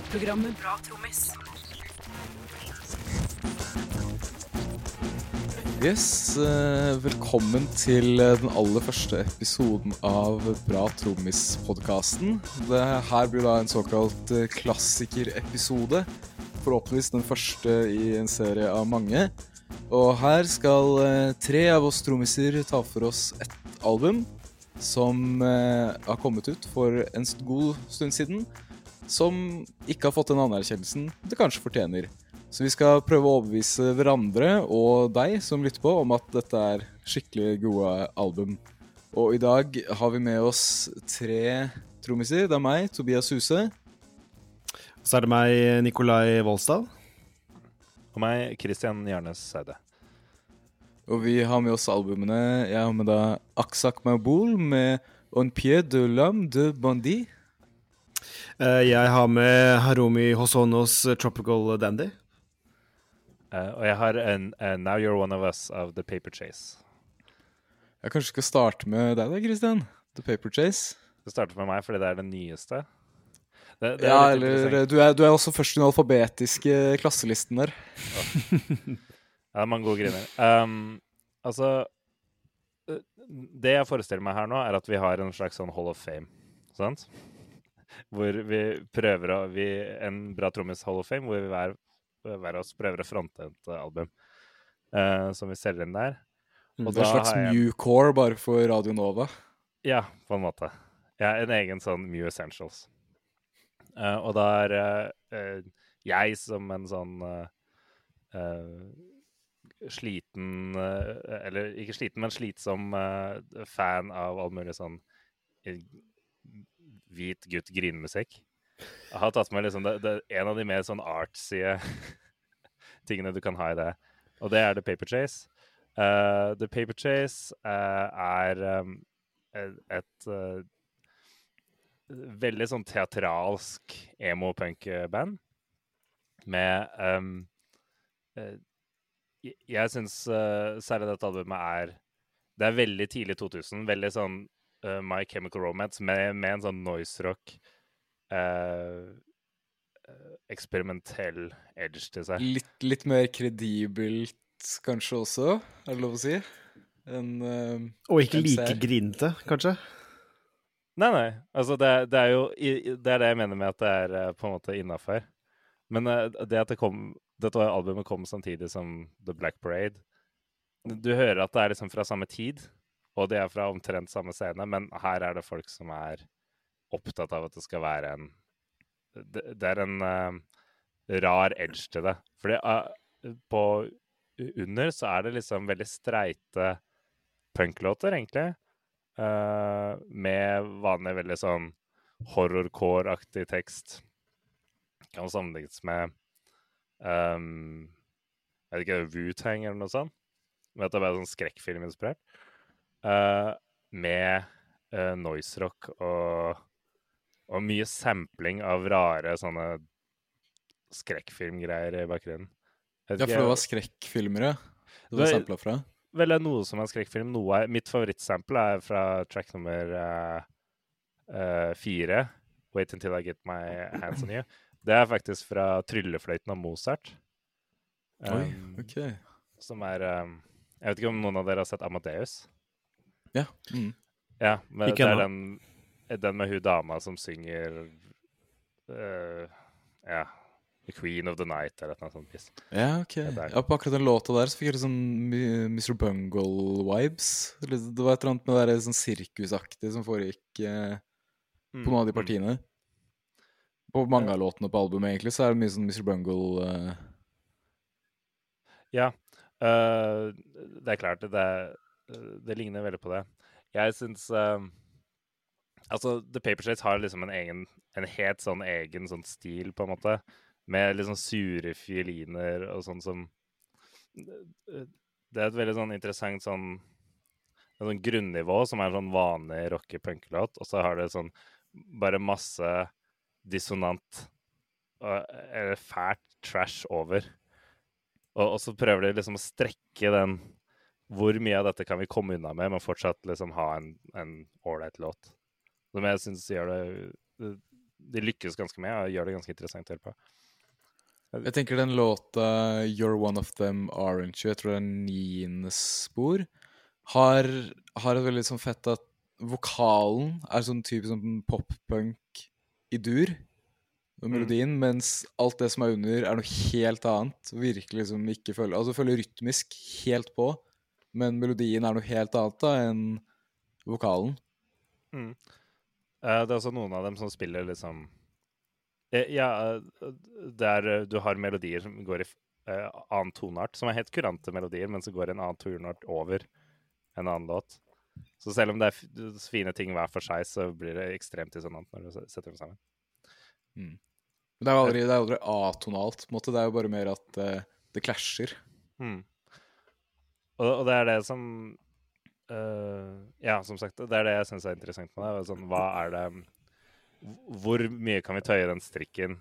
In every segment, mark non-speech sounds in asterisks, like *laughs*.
musikkprogrammet Bra trommis. Yes, eh, velkommen til den aller første episoden av Bra trommis-podkasten. Det her blir da en såkalt eh, klassikerepisode. Forhåpentligvis den første i en serie av mange. Og her skal eh, tre av oss trommiser ta for oss et album som har kommet ut for en god stund siden. Som ikke har fått den anerkjennelsen det kanskje fortjener. Så vi skal prøve å overbevise hverandre og deg som lytter på, om at dette er skikkelig gode album. Og i dag har vi med oss tre trommiser. Det er meg, Tobias Huse. Så er det meg, Nikolai Volstad. Og meg, Christian Gjernes Seide. Og vi har med oss albumene. Jeg har med da Aksak Maboul med On pied de l'homme de bandit. Eh, Jeg har med Harumi Hosonos Tropical Dandy. Uh, og jeg har en, uh, Now You're One of Us av The Paper Chase. Jeg kanskje skal starte med deg da, Christian. The Paper Chase. Du starter med meg fordi det er det nyeste. Det, det er Ja, eller du er, du er også først i den alfabetiske klasselisten der. *laughs* Ja, det er mange gode griner. Um, altså Det jeg forestiller meg her nå, er at vi har en slags sånn Hall of Fame. Sant? Hvor vi prøver å vi, En bra trommis Hall of Fame, hvor vi hver, hver oss prøver å fronte et eh, album uh, som vi selger inn der. Og Det er en slags jeg- Mewcore bare for Radio Nova. Ja, på en måte. Ja, en egen sånn Mew Essentials. Uh, og da er uh, jeg som en sånn sliten Eller ikke sliten, men slitsom fan av all mulig sånn hvit gutt grinemusikk. Jeg har tatt med liksom det, det, en av de mer sånn artsy *laughs* tingene du kan ha i det. Og det er The Paper Chase. Uh, The Paper Chase uh, er um, et, eh, veldig sånn teatralsk emo-punk-band med um, eh, jeg- syns eh, særlig dette albumet er Det er veldig tidlig 2000. Veldig sånn eh, My Chemical Romance med, med en sånn noise rock eh, eh, eksperimentell edge til seg. Litt, litt mer kredibelt kanskje også, er det lov å si? En, uh, Og ikke like grinete, kanskje. Nei, nei. Altså, det, det er jo Det er det jeg mener med at det er på en måte innafor. Men det at det kom Dette albumet kom samtidig som The Black Parade. Du hører at det er liksom fra samme tid, og de er fra omtrent samme scene, men her er det folk som er opptatt av at det skal være en Det, det er en uh, rar edge til det. Fordi uh, på under så er det liksom veldig streite punklåter, egentlig. Uh, med vanlig veldig sånn horrorcore-aktig tekst. Kan sammenlignes med um, Jeg vet ikke, Wu-Tang eller noe sånt. Men at det er bare sånn skrekkfilminspirert. Uh, med uh, noise rock og, og mye sampling av rare sånne skrekkfilmgreier i bakgrunnen. Ja, for det var skrekkfilmer, ja. Det var Det- sampla fra. Vel, noe som er skrekkfilm. Noe er, mitt favorittsample er fra track nummer uh, uh, fire. 'Wait Until I Get My Hands On You'. Det er faktisk fra 'Tryllefløyten' av Mozart. Oi, Um, ok. Som er um, Jeg vet ikke om noen av dere har sett 'Amadeus'? Ja. Mm. Ja, men Ikke det er den, den med hun dama som synger uh, Ja. 'The Queen of the Night' eller noe sånt. piss. Ja, ok. Ja, på akkurat den låta der så fikk jeg litt sånn Mr. Bungle-vibes. Det var et eller annet med det der sånn sirkusaktig som foregikk eh, på noen av de Mm, mm. partiene. På mange av låtene på albumet, egentlig, så er det mye sånn Mr. Bungle eh, Ja. Uh, det er klart, det, er- det ligner veldig på det. Jeg syns uh, Altså, The Paper Chase har liksom en egen En helt sånn egen sånn stil, på en måte. Med sånn sure fioliner og sånn som Det er et veldig sånn interessant sånn et sånn grunnivå som er en sånn vanlig rocke-punkelåt, og så har det sånn bare masse dissonant eller fælt trash over. Og, og så prøver de liksom å strekke den Hvor mye av dette kan vi komme unna med, men fortsatt liksom ha en en ålreit låt? Som jeg syns gjør det, de lykkes ganske med og gjør det ganske interessant å høre på. Jeg tenker den låta 'You're One of Them Aren't You', jeg tror det er niende spor, har, har et veldig sånn fett at vokalen er sånn typisk sånn pop-punk i dur. Og melodien, mens alt det som er under, er noe helt annet. Virkelig liksom ikke følger Altså følger rytmisk helt på, men melodien er noe helt annet da enn vokalen. Mm. Eh, det er også noen av dem som spiller liksom Eh, Ja, eh, der du har melodier som går i annen toneart, som er helt kurante melodier, men som går en annen toneart over en annen låt. Så selv om det er fine ting hver for seg, så blir det ekstremt dissonant når du setter dem sammen. Men det er jo aldri, det er aldri atonalt, på en måte. Det er jo bare mer at det klasjer. Mm. Og, og det er det som uh, Ja, som sagt, det er det jeg syns er interessant med det. Sånn, hva er det Hvor mye kan vi tøye den strikken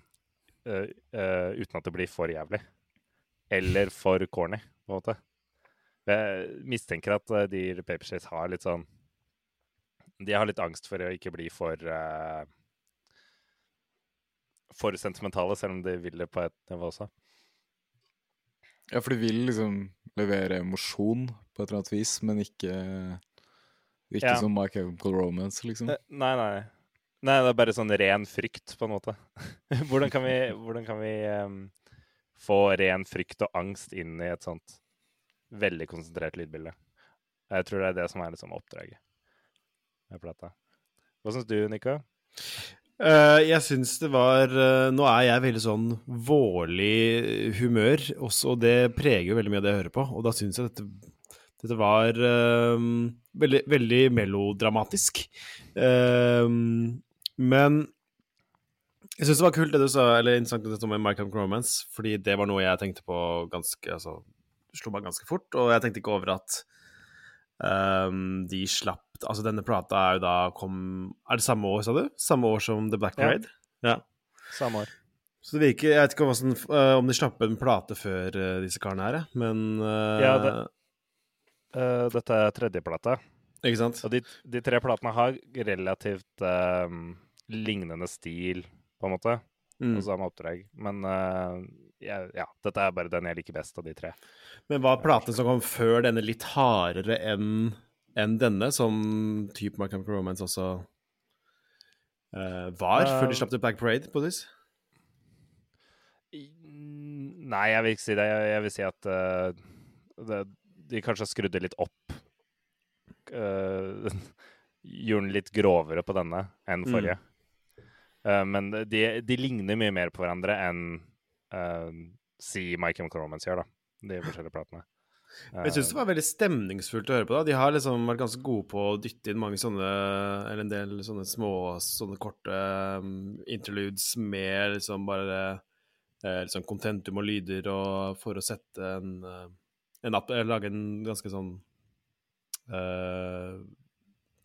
uh, uh, uten at det blir for jævlig? Eller for corny, på en måte. Jeg mistenker at de Paperchase har litt sånn De har litt angst for å ikke bli for For sentimentale, selv om de vil det på et nivå også. Ja, for du vil liksom levere emosjon på et eller annet vis, men ikke Ikke Ja. som My Chemical Romance, liksom. Eh, Nei, nei. Nei, det er bare sånn ren frykt, på en måte. *laughs* hvordan kan vi, hvordan kan vi um, få ren frykt og angst inn i et sånt veldig konsentrert lydbilde? Jeg tror det er det som er liksom oppdraget med plata. Hva syns du, Nico? Eh, jeg syns det var uh, Nå er jeg veldig sånn vårlig humør, også, og det preger jo veldig mye av det jeg hører på. Og da syns jeg dette, dette var uh, veldig, veldig melodramatisk. Men jeg syns det var kult det du sa, eller interessant det du sa med My Cromance Romance, fordi det var noe jeg tenkte på ganske Altså slo meg ganske fort, og jeg tenkte ikke over at ehm, de slapp Altså, denne plata er jo da kom Er det samme år, sa du? Samme år som The Black Ja. Parade? Ja. Samme år. Så det virker Jeg vet ikke hvordan, eh, om de slapp en plate før eh, disse karene her, men uh, Ja, det- uh, dette er tredjeplata. Ikke sant? Og de, de tre platene har relativt em, lignende stil, på en måte. Mm. Og samme oppdrag. Men eh, ja, ja, dette er bare den jeg liker best av de tre. Men var platene som kom før denne, litt hardere enn en denne, som type My Chemical Romance også uh, var, før de Eh, slapp The Back Parade, på this? Nei, jeg vil ikke si det. Jeg, jeg vil si at uh, det, de kanskje skrudde litt opp. *laughs* gjorde den litt grovere på denne enn Mm. forrige. Eh, men de, de ligner mye mer på hverandre enn eh, si My Chemical Romance gjør, da. De forskjellige platene. Jeg syns det var veldig stemningsfullt å høre på. da. De har liksom vært ganske gode på å dytte inn mange sånne Eller en del sånne små, sånne korte um, interludes med liksom bare uh, liksom contentum og lyder og for å sette en, en app, eller Lage en ganske sånn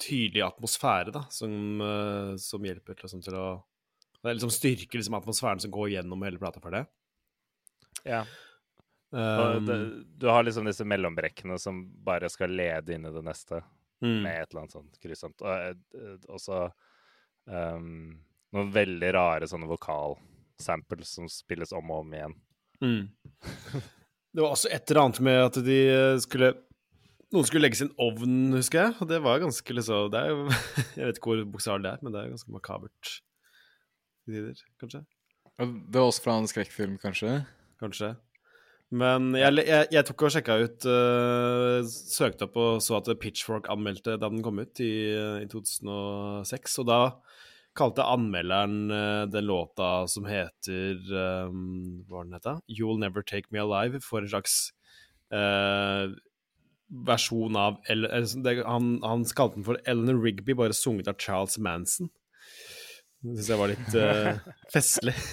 tydelig atmosfære, da, som, som hjelper liksom, til å det er liksom styrker liksom atmosfæren som går gjennom hele plata for det. Ja. Um, det, du har liksom disse mellombrekkene som bare skal lede inn i det neste. mm. med et eller annet sånt grusomt. Og eh, også um, noen veldig rare sånne vokalsamples som spilles om og om igjen. Mm. Det var også et eller annet med at de eh, skulle Noen skulle legge sin ovn, husker jeg. Og det var ganske liksom det er jo, *laughs* Jeg vet ikke hvor bokstavelig det er, men det er ganske makabert tider, kanskje. Det var også fra en skrekkfilm, kanskje? Kanskje. Men jeg, jeg, jeg tok og sjekka ut uh, Søkte opp og så at Pitchfork anmeldte da den kom ut i, i 2006. Og da kalte anmelderen uh, den låta som heter um, Hva var den heta? You'll Never Take Me Alive, for en slags uh, versjon av El- eller det, han, han kalte den for Eleanor Rigby, bare sunget av Charles Manson. Det syns jeg var litt uh, *laughs* festlig. *laughs*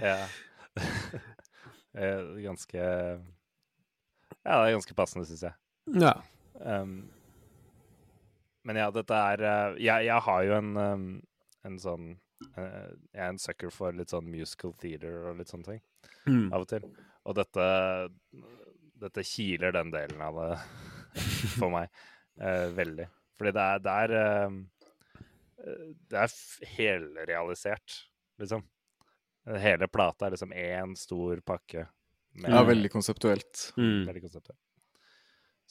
Ja. Eh, ganske Ja, det er ganske passende, syns jeg. Ja. Um, men ja, dette er eh, jeg, jeg har jo en, en sånn Jeg er en sucker for litt sånn musical theater og litt sånne ting. Mm. av og til. Og dette, dette kiler den delen av det *laughs* for meg veldig. Fordi det er, det er Det er helrealisert, liksom. Hele plata er liksom én stor pakke. Med, Ja, veldig konseptuelt. Mm. veldig konseptuelt.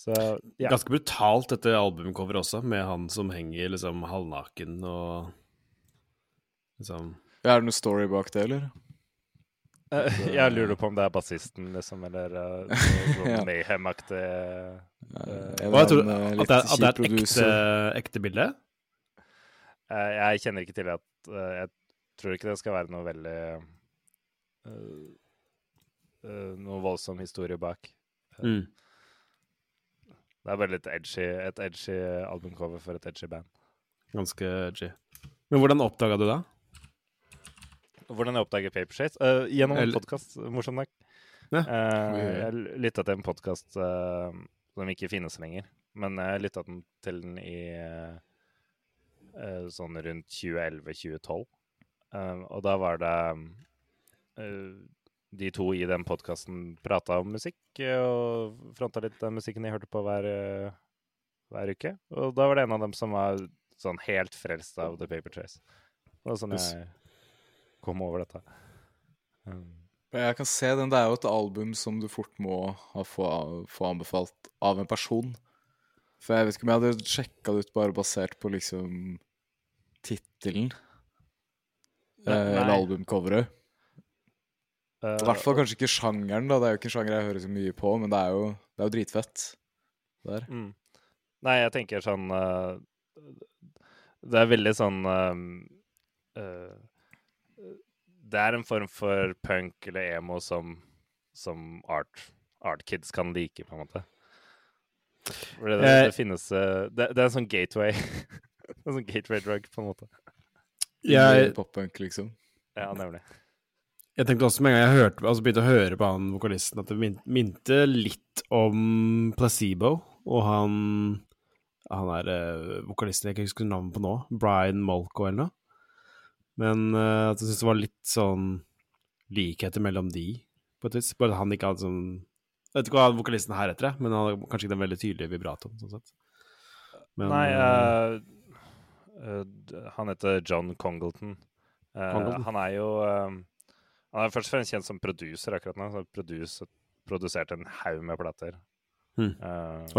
Så ja. Ganske brutalt dette albumcoveret også, med han som henger liksom halvnaken og liksom Ja, er det noe story bak det, eller? Eh, Jeg lurer på om det er bassisten, liksom, eller uh, *laughs* Ja. Mayhem-aktig Ja, Eh, at det, er- et ekte, ekte bilde? Eh, Jeg kjenner ikke til at eh, Jeg tror ikke det skal være noe veldig eh, Noe voldsom historie bak. Mm. Det er bare litt edgy, et edgy albumcover for et edgy band. Ganske edgy. Men hvordan oppdaga du det? Hvordan jeg oppdager Paper Shades? Eh, gjennom en podkast, morsom nok. Ja. Oi. jeg lytta til en podkast som ikke finnes lenger. Men jeg lytta til den i eh, sånn rundt 2011-2012. Eh, og da var det eh, De to i den podkasten prata om musikk, eh, og fronta litt den musikken de hørte på hver, eh, hver uke. Og da var det en av dem som var sånn helt frelst av The Paper Trace. Det var sånn jeg kom over dette. Um, Jeg kan se den. Det er jo et album som du fort må ha få, få anbefalt av en person. For jeg vet ikke om jeg hadde sjekka det ut bare basert på liksom tittelen. Eh, eller albumcoveret. eh, I hvert fall kanskje ikke sjangeren, da. Det er jo ikke en sjanger jeg hører så mye på, men det er jo, det er jo dritfett. Der. Mm. Nei, jeg tenker sånn uh, Det er veldig sånn uh, eh, Det er en form for punk eller emo som, som art, art kids kan like, på en måte. Det, det, Eh. det finnes eh, det, det er en sånn gateway. *laughs* en sånn gateway drug, på en måte. Jeg, Pop-punk, liksom. Ja, nemlig. jeg tenkte også med en gang jeg hørte, altså begynte å høre på han vokalisten, at det min- minte litt om Placebo. Og han Han er eh, vokalisten jeg ikke husker navnet på nå. Brian Molko eller noe. Men eh, at jeg syntes det var litt sånn likheter mellom de, på et vis. Bare at han ikke hadde sånn Jeg vet ikke hva vokalisten her heter, men han hadde kanskje ikke den veldig tydelige vibratoen. sånn sett. Men, Nei, uh, eh, han heter John Congleton. Uh, Congleton. Han er jo Han er først og fremst kjent som producer akkurat nå. Han har produs- produsert en haug med plater. Hmm.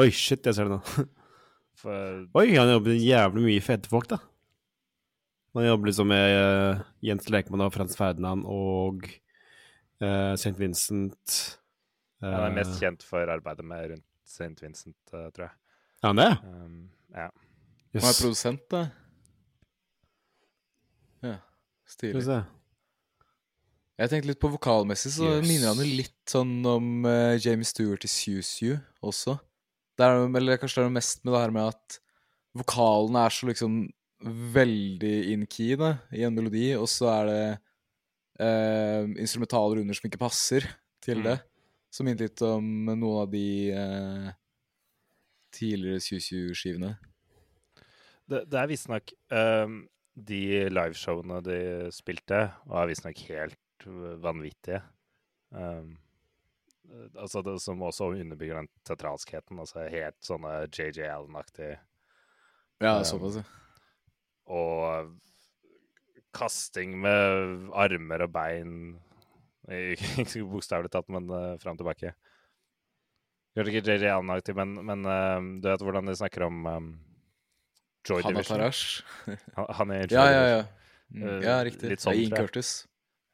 Oi, shit, jeg ser det nå. *laughs* for, Oi, han jobber jævlig mye fete folk, da. Han jobber liksom med uh, Jens Lekemann og Frans Ferdinand og uh, St. Vincent. Han er mest Eh, kjent for arbeidet med rundt St. Vincent, eh, tror jeg. Er han det? Um, ja. Han er produsent, da. Ja, Skal vi stilig. se. Jeg tenkte litt på vokalmessig, så Yes. minner han jo litt sånn om uh, Jamie Stewart i Susu også. Det er, eller kanskje det er noe mest med det her med at vokalen er så liksom veldig in key da, i en melodi, og så er det uh, instrumentaler under som ikke passer til Mm. Som minner litt om noen av de eh, tidligere 2020-skivene. Det, det er visstnok um, de liveshowene de spilte, var visstnok helt vanvittige. Um, altså det, som også underbygger den teatralskheten. Altså helt sånne JJ Allen-aktig. Ja, Um, såpass, ja. Og kasting med armer og bein *laughs* Ikke bokstavelig tatt, men uh, fram og tilbake. Kanskje ikke JJ Allen-aktig, men, men uh, du vet hvordan de snakker om um, Joy Hanna Division? *laughs* Han, han er Joy Ja, ja, ja. Mm, ja, riktig. litt sånn, Ian. Curtis.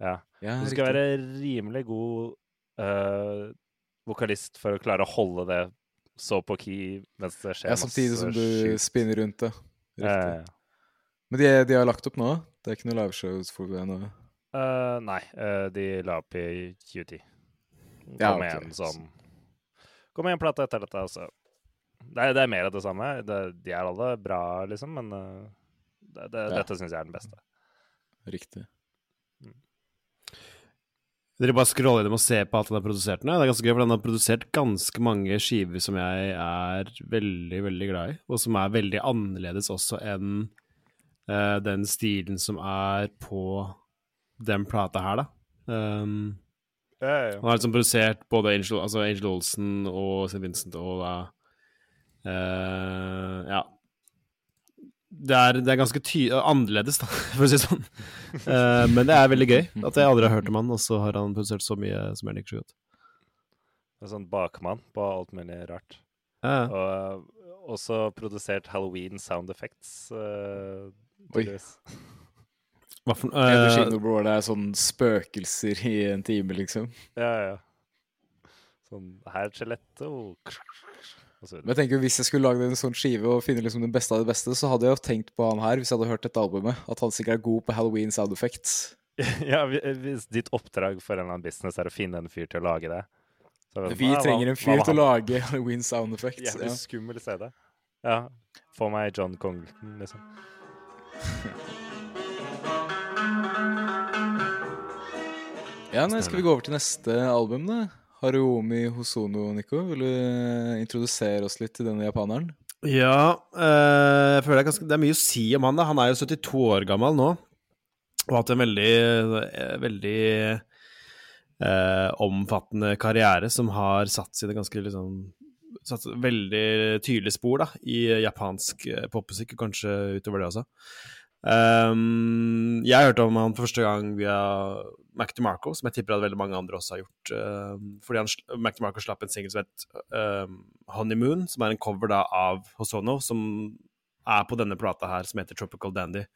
Ja. Ja, Du skal riktig. være rimelig god uh, vokalist for å klare å holde det så på key mens det skjer Ja, samtidig som du shit. spinner rundt det. Riktig. Eh, Men de, de har lagt opp nå? Det er ikke noe liveshow for det ennå? Eh, nei, uh, de la opp i QT. Kom Ja, med ok. en sånn Kom med en plate etter dette, altså. Det er, det er mer av det samme. Det, de er alle bra, liksom, men uh, det, det, Ja. dette syns jeg er den beste. Riktig. Dere bare scroller gjennom og ser på alt han har produsert nå. Det er ganske gøy, for han har produsert ganske mange skiver som jeg er veldig, veldig glad i, og som er veldig annerledes også enn eh, den stilen som er på den plata her, da. Um, Ja, ja, han har liksom produsert både Angel, altså Angel Olsen og St. Vincent og da uh, Ja. det er, det er ganske ty annerledes, da, *laughs* for å si det sånn. Uh, men det er veldig gøy at jeg aldri har hørt om han, og så har han produsert så mye som jeg liker så godt. En sånn bakmann på alt mulig rart. Ja, ja. Og også produsert Halloween sound effects. Uh, Oi. Hva for noe? det uh, hvor det er sånn spøkelser i en time, liksom? Ja, ja. Sånn Her er skjelettet og og Men jeg tenker Hvis jeg skulle lagd en sånn skive og finne liksom den beste av det beste, så hadde jeg jo tenkt på han her, hvis jeg hadde hørt dette albumet, at han sikkert er god på Halloween sound effects. *laughs* Ja, hvis ditt oppdrag for en eller annen business er å finne en fyr til å lage det så er det sånn, Vi «Ah, trenger en fyr til å lage Halloween sound effects. Jævlig Ja. skummel CD. Ja. Få meg John Congleton, liksom. *laughs* Ja, nei, Skal vi gå over til neste album, da? Haruomi Hosono, Nico. Vil du eh, introdusere oss litt til denne japaneren? Ja, eh, jeg føler det er, ganske, det er mye å si om han. da. Han er jo 72 år gammel nå, og har hatt en veldig, eh, veldig eh, omfattende karriere som har satt sine ganske liksom Satt veldig tydelige spor da, i japansk popmusikk, kanskje utover det også. Um, jeg hørte om han for første gang via Mac DeMarco, som jeg tipper at veldig mange andre også har gjort. Uh, fordi han, Mac DeMarco slapp en singel som het uh, Honeymoon, som er en cover da av Hosono, som er på denne plata her, som heter Tropical Dandy.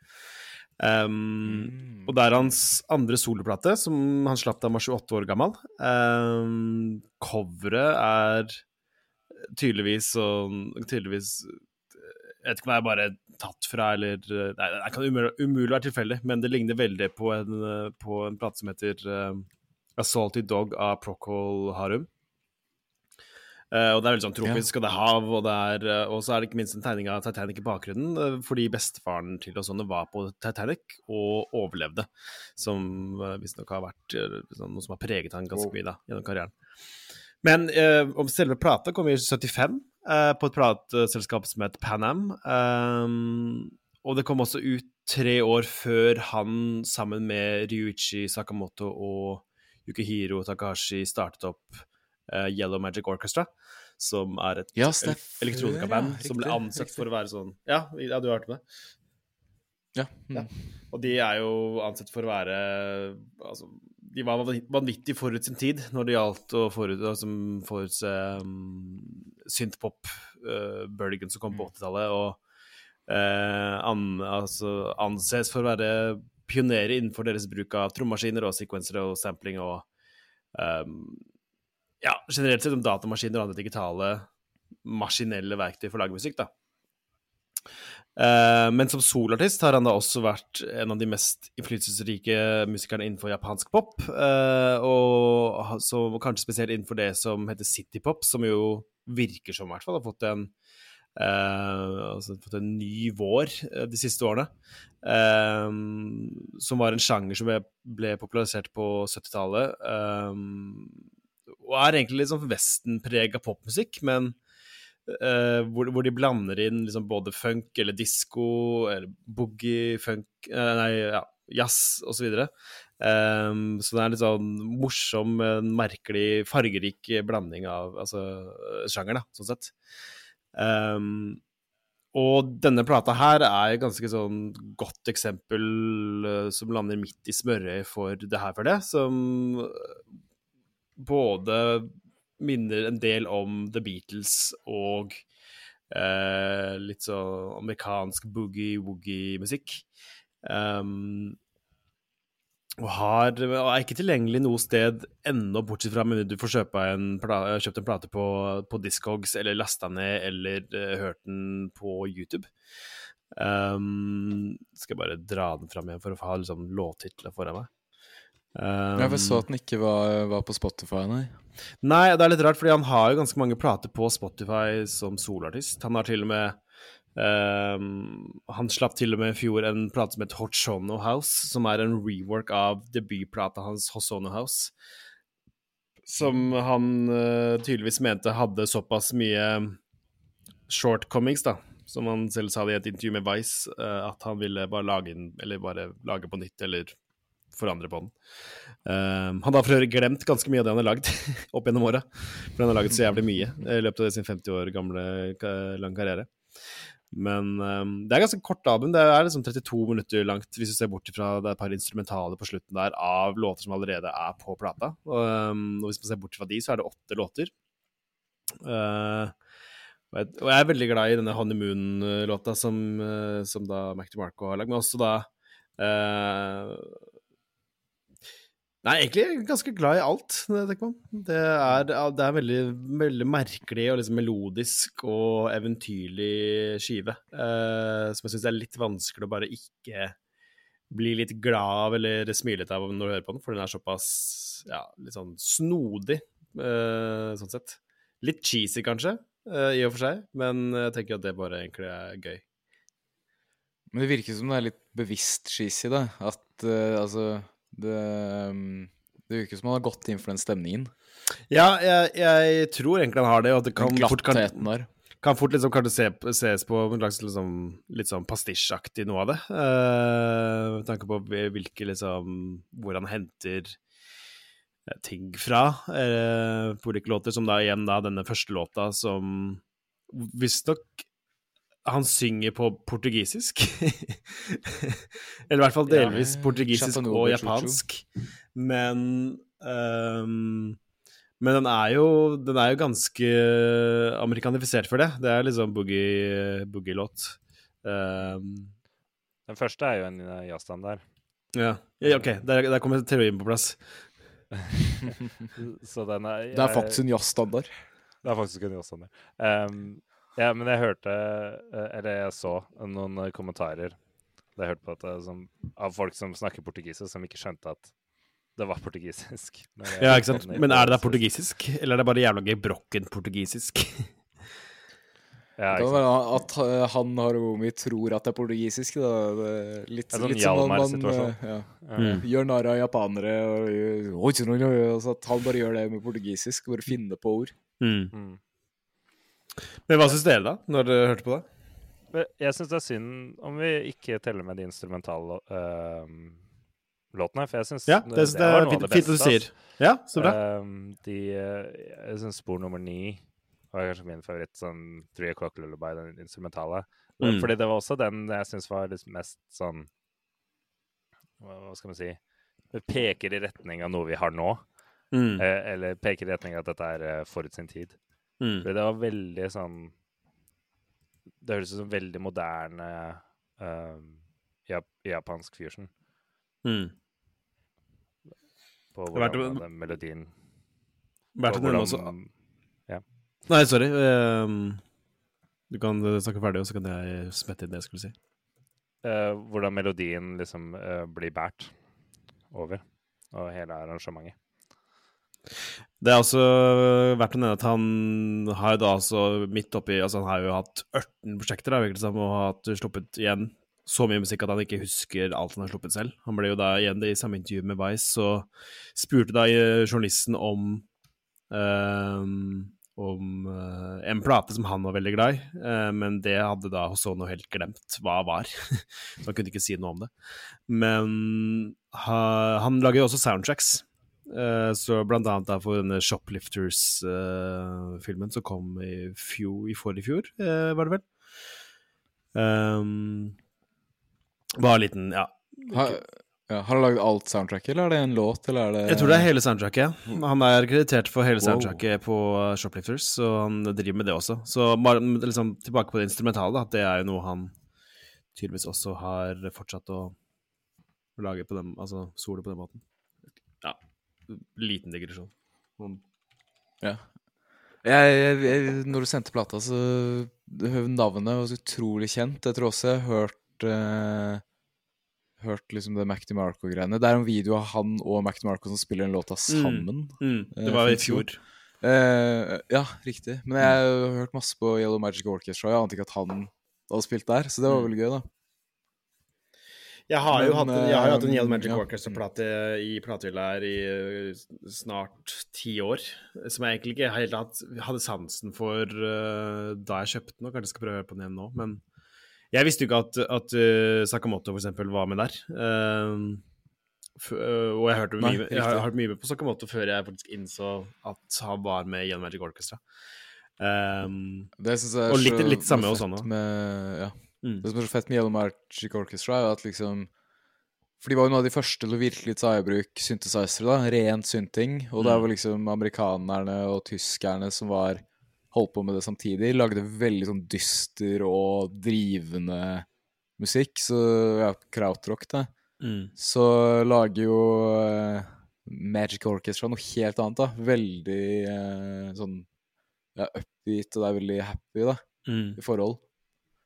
Um, og det er hans andre soloplate, som han slapp da han var 28 år gammel. Um, coveret er tydeligvis sånn Tydeligvis Jeg vet ikke om det er bare tatt fra, eller Nei, det kan umulig, umulig være tilfeldig, men det ligner veldig på en, eh, på en plate som heter uh, Assaulted Dog av Procol Harum. Uh, og det er veldig sånn tropisk, og det er hav, og det er uh, Og så er det ikke minst en tegning av Titanic i bakgrunnen, uh, fordi bestefaren til og sånne var på Titanic og overlevde. Som visstnok har vært eh, sånn, noe som har preget han ganske mye da, gjennom karrieren. Men eh, om selve plata kom i 75, eh, på et plateselskap som het Pan Am. ehm, og det kom også ut tre år før han sammen med Ryuichi Sakamoto og Yukihiro Takahashi startet opp eh, Yellow Magic Orchestra, som er et Ja, er elektronikaband ja, som ble ansett riktig. for å være sånn Ja, ja du har hørt om det? Ja. Mm. Ja. Og de er jo ansett for å være Altså, de var van- vanvittig forut sin tid når det gjaldt å forut, altså, forutse um, synthpop-bølgen som kom på 80-tallet, og uh, an, altså, anses for å være pionerer innenfor deres bruk av trommaskiner og sekvensere og sampling og um, ja, generelt sett om datamaskiner og andre digitale maskinelle verktøy for å lage musikk, da. Eh, men som soloartist har han da også vært en av de mest innflytelsesrike musikerne innenfor japansk pop. eh, og så kanskje spesielt innenfor det som heter citypop, som jo virker som i hvert fall har fått en uh, altså fått en ny vår de siste årene. eh, som var en sjanger som ble, popularisert på 70-tallet. eh, og er egentlig litt sånn vestenprega popmusikk, men eh, hvor, hvor de blander inn liksom både funk eller disko eller boogie, funk uh, Nei, ja, jazz osv. Så, um, så det er litt sånn morsom, merkelig, fargerik blanding av altså, sjanger, da, sånn sett. Um, og denne plata her er et ganske sånn godt eksempel uh, som lander midt i smørøyet for det her for det, som både minner en del om The Beatles og uh, litt så amerikansk boogie-woogie-musikk. Um, og har, og er ikke tilgjengelig noe sted ennå, bortsett fra med du får kjøpt en plate på, på Discogs, eller lasta ned, eller uh, hørt den på YouTube. Um, skal bare dra den fram igjen for å ha liksom, låttitler foran meg. Um, Jeg så at den ikke var, var på Spotify, nei. Nei, det er litt rart, fordi han har jo ganske mange plater på Spotify som soloartist. Han har til og med um, Han slapp til og med i fjor en plate som heter Hochono House, som er en rework av debutplata hans Hosono House. Som han uh, tydeligvis mente hadde såpass mye shortcomings, da, som han selv sa det i et intervju med Vice, eh, at han ville bare lage inn, eller bare lage på nytt, eller forandre på den. Um, han har for øvrig glemt ganske mye av det han har lagd *laughs* opp gjennom åra. For han har laget så jævlig mye i løpet av sin 50 år gamle lang karriere. Men um, det er ganske kort album. Det er liksom 32 minutter langt, hvis du ser bort fra det er et par instrumentale på slutten der av låter som allerede er på plata. Og, um, og hvis man ser bort fra de, så er det åtte låter. Uh, og jeg, er veldig glad i denne Honeymoon-låta som, uh, som da Mac DeMarco har lagd, men også da uh, Nei, egentlig ganske glad i alt. Det er, det er veldig, veldig merkelig og liksom melodisk og eventyrlig skive. Eh, som jeg syns er litt vanskelig å bare ikke bli litt glad av eller smilete av når du hører på den, for den er såpass ja, litt sånn snodig, eh, sånn sett. Litt cheesy, kanskje, eh, i og for seg, men jeg tenker at det bare egentlig er gøy. Men det virker som det er litt bevisst cheesy, da. At uh, altså det, um, det virker som han har gått inn for den stemningen. Ja, jeg, jeg tror egentlig han har det, og at det kan fort kan, kan fort liksom kanskje se, ses på en slags liksom, litt sånn pastisjaktig noe av det. eh, med tanke på hvilke liksom Hvor han henter eh, ting fra uh, på ulike låter, som da igjen da denne første låta som visstnok han synger på portugisisk. *laughs* Eller i hvert fall delvis Ja, portugisisk Chapanouve og japansk. Men um, Men den er, jo, den er jo ganske amerikanifisert for det. Det er liksom boogie- boogie-låt. Ehm, Den første er jo en uh, jazzstandard. ja. ja, OK, der, der kommer teorien på plass. *laughs* Så den er Det er faktisk en jazzstandard. Det er faktisk en jazzstandard. Um, ja, men jeg hørte eh, Eller jeg så noen eh, kommentarer jeg hørte på det, som, av folk som snakker portugisisk, som ikke skjønte at det var portugisisk. *laughs* Det Ja, ikke sant? Men er det da portugisisk, eller er det bare jævla gebrokken portugisisk? *laughs* Ja, Det ikke kan sant? være at han Haromi tror at det er portugisisk. Da. Det er litt, Det er sånn litt som om man ja, Mm. gjør narr av japanere. Og, og, og, og, at han bare gjør det med portugisisk. Bare finne på ord. Mm. Men hva syns dere, da, når dere hørte på det? Jeg syns det er synd om vi ikke teller med de instrumentale uh, låtene, for jeg syns Ja, det, det, er fint, fint at du sier. Ja, så bra. Uh, de, eh, jeg syns spor nummer ni var kanskje min favoritt, sånn Three O'Clock Lullaby, den instrumentale. Mm. Fordi det var også den jeg syns var mest sånn hva, hva skal man si Det peker i retning av noe vi har nå. Mm. Uh, eller peker i retning av at dette er eh, forut sin tid. Mm. Fordi det var veldig sånn Det høres ut som veldig moderne ehm, jap japansk fusion Mm. på Det hvordan den melodien Verdt å nevne hvordan- ja. Nei, sorry. Um, du kan snakke ferdig, og så kan jeg smette inn det jeg skulle si. Uh, hvordan melodien liksom uh, blir båret over, og hele arrangementet. Det er også verdt å nevne at han har jo da altså midt oppi Altså, han har jo hatt 18 prosjekter, da, virker som, og har sluppet igjen så mye musikk at han ikke husker alt han har sluppet selv. Han ble jo da igjen i samme intervju med Vice, så spurte da eh, journalisten om um, om eh, en plate som han var veldig glad i, men det hadde da Hosono helt glemt hva var. *laughs* så han kunne ikke si noe om det. Men ha, han lager jo også soundtracks. Eh, så blant annet da for denne Shoplifters-filmen som kom i fjor, i forrige fjor, eh, var det vel? Um, bare en liten, ja. Har, ja, har han lagd alt soundtracket, eller er det en låt, eller er det Jeg tror det er hele soundtracket. Han er kreditert for hele Wow. soundtracket på uh, Shoplifters, så han driver med det også. Så liksom, tilbake på det instrumentale, da, at det er jo noe han tydeligvis også har fortsatt å lage på den, altså solo på den måten. Liten digresjon. Ja. Jeg, jeg, jeg, når du sendte plata, så Navnet var så utrolig kjent. Jeg tror også jeg har hørt eh, Hørt liksom det Mac DeMarco-greiene. Det er en video av han og Mac DeMarco som spiller den låta sammen. Mm, Mm. det var i fjor. Eh, ja, riktig. Men jeg har hørt masse på Yellow Magic Orchestra. Jeg ante ikke at han hadde spilt der, så det var Mm. veldig gøy, da. Jeg har jo hatt en, jeg har hatt en Yellow Magic ja. Orchestra-plate i platehylla her i eh, snart ti år. Som jeg egentlig ikke helt hatt, hadde sansen for uh, da jeg kjøpte den, og kanskje skal prøve å høre på den igjen nå. Men jeg visste jo ikke at, at uh, Sakamoto eksempel var med der. Uh, og jeg hørte Nei, mye, jeg har hørt mye på Sakamoto før jeg faktisk innså at han var med i Yellow Magic Orchestra. Um, Det syns jeg er Og litt- så litt samme fett. Med, ja. Mm. Det som er så fett med Yellow Magic Orchestra, er at liksom For de var jo noen av de første til å virkelig ta i bruk synthesizere, da. Rent synting. Og det Mm. var liksom amerikanerne og tyskerne som var holdt på med det samtidig. Lagde veldig sånn dyster og drivende musikk. Så ja, krautrock, det. Mm. Så lager jo eh, Magic Orchestra noe helt annet, da. Veldig eh, sånn ja, upbeat, og det er veldig happy, da, Mm. i forhold.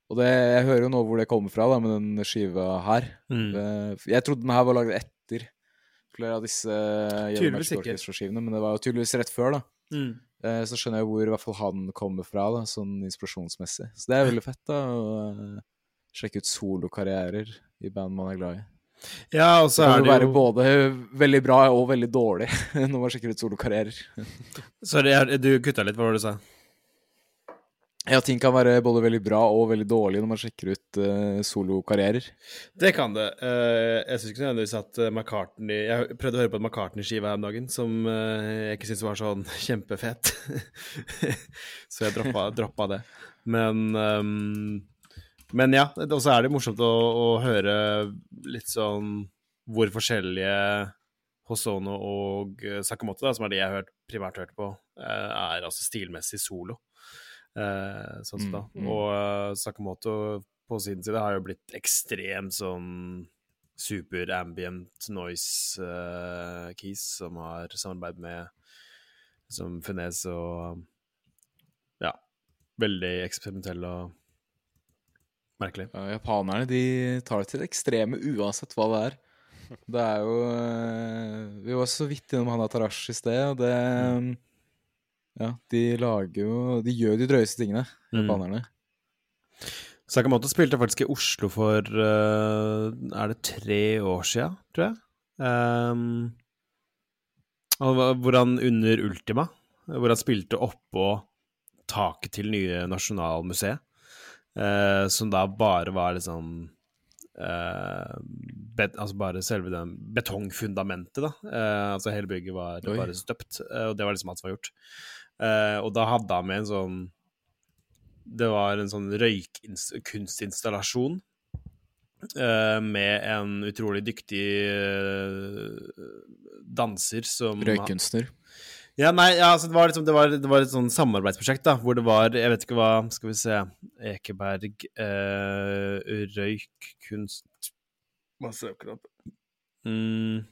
Og det, jeg hører jo nå hvor det kommer fra, da, med den skiva her. Mm. Det, jeg trodde den her var laget etter flere av disse ikke. Orchestra-skivene, men det var jo tydeligvis rett før, da. Mm. Eh, Så skjønner jeg hvor i hvert fall han kommer fra, da, sånn inspirasjonsmessig. Så det er veldig fett, da, å eh, sjekke ut solokarrierer i band man er glad i. Ja, og så Det kan er det være jo både veldig bra og veldig dårlig *laughs* når man sjekker ut solokarrierer. Sorry, du kutta litt. Hva var det du sa? Ja, ting kan være både veldig bra og veldig dårlig når man sjekker ut uh, solokarrierer. Det kan det. Uh, jeg syns ikke nødvendigvis at eh, McCartney Jeg prøvde å høre på en McCartney-skive her om dagen som uh, jeg ikke syntes var sånn *laughs* kjempefet. *laughs* så jeg droppa, droppa det. Men um, Men ja, og så er det morsomt å, å høre litt sånn hvor forskjellige Hosono og Sakamoto, da, som er de jeg har hørt, primært hørt på, er altså stilmessig solo. Eh, sånn sett da. Mm, mm. Og uh, Sakamoto på sin side har jo blitt ekstremt sånn super ambient noise uh, keys, som har samarbeid med som Finez og Ja, veldig eksperimentell og merkelig. Ja, japanerne de tar det til det ekstreme uansett hva det er. *laughs* Det er jo eh, Vi var så vidt innom Hana Tarashi i sted, og det Ja, de lager jo De gjør de drøyeste tingene, Mm. japanerne. Sakamoto spilte faktisk i Oslo for uh, Er det tre år sia, tror jeg? Um, hvor han under Ultima, hvor han spilte oppå taket til nye Nasjonalmuseet, uh, som da bare var liksom Uh, bet, Altså bare selve den betongfundamentet, da. Uh, altså hele bygget var Oi. bare støpt, uh, og det var liksom alt som var gjort. Eh, og da hadde han med en sånn det var en sånn røykkunstinstallasjon eh, med en utrolig dyktig eh, danser som Røykkunstner. Ja, nei, ja, altså det var liksom Det var, det var et sånn samarbeidsprosjekt, da, hvor det var Jeg vet ikke hva Skal vi se Ekeberg eh, Røykkunst Masse akkurat. Mm.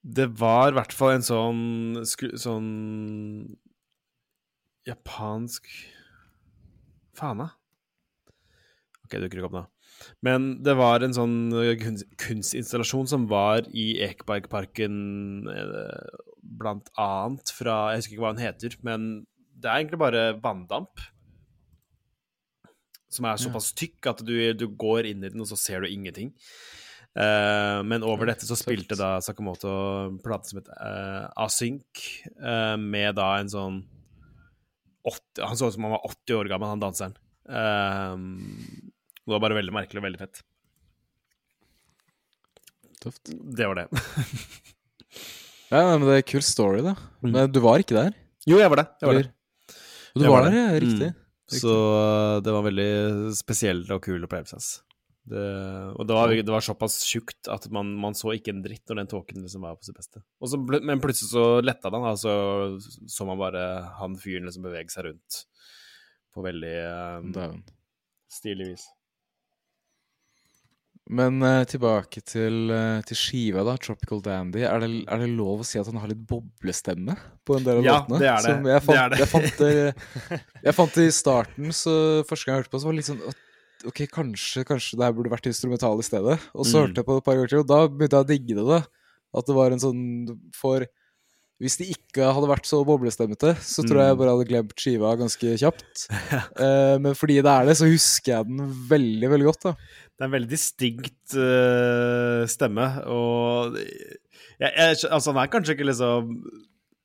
Det var i hvert fall en sånn Sånn Japansk Fana. Ok, det dukker ikke opp nå. Men det var en sånn eh, kunst, kunstinstallasjon som var i Ekebergparken eh, blant annet fra Jeg husker ikke hva den heter, men det er egentlig bare vanndamp. Som er såpass tykk at du, du går inn i den, og så ser du ingenting. Eh, men over dette så spilte da Sakamoto en plate som het uh, Async, uh, med da en sånn 80, Han så ut som han var 80 år gammel, han danseren. Eh, det var bare veldig merkelig og veldig fett. Tøft. Det var det. Ja, men det er kul story, da. Mm. Men du var ikke der? Jo, jeg var det. Jeg var der. Du var var der, ja. Riktig. Mm. Så uh, det var veldig spesiell og kul opplevelse. Det, og det var, det var såpass tjukt at man, man så ikke en dritt når den tåken liksom var på sitt beste. Så, men plutselig så letta den, og så så man bare han fyren liksom bevege seg rundt på veldig um, stilig vis. Men uh, tilbake til, uh, til skiva, da. 'Tropical Dandy'. Er det, er det lov å si at han har litt boblestemme på en del av Ja, låtene? det er det. Jeg fant, Det er det. Jeg, fant *laughs* jeg fant det i starten, så første gang jeg hørte på, så var det litt sånn Ok, kanskje, kanskje det her burde vært instrumental i stedet. Og så Mm. hørte jeg på det et par ganger til, og da begynte jeg å digge det. da At det var en sånn For hvis de ikke hadde vært så boblestemmete, så tror jeg jeg Mm. bare hadde glemt skiva ganske kjapt. *laughs* uh, men fordi det er det, så husker jeg den veldig, veldig godt. da Det er en veldig distinkt uh, stemme, og jeg, jeg, Altså, han er kanskje ikke liksom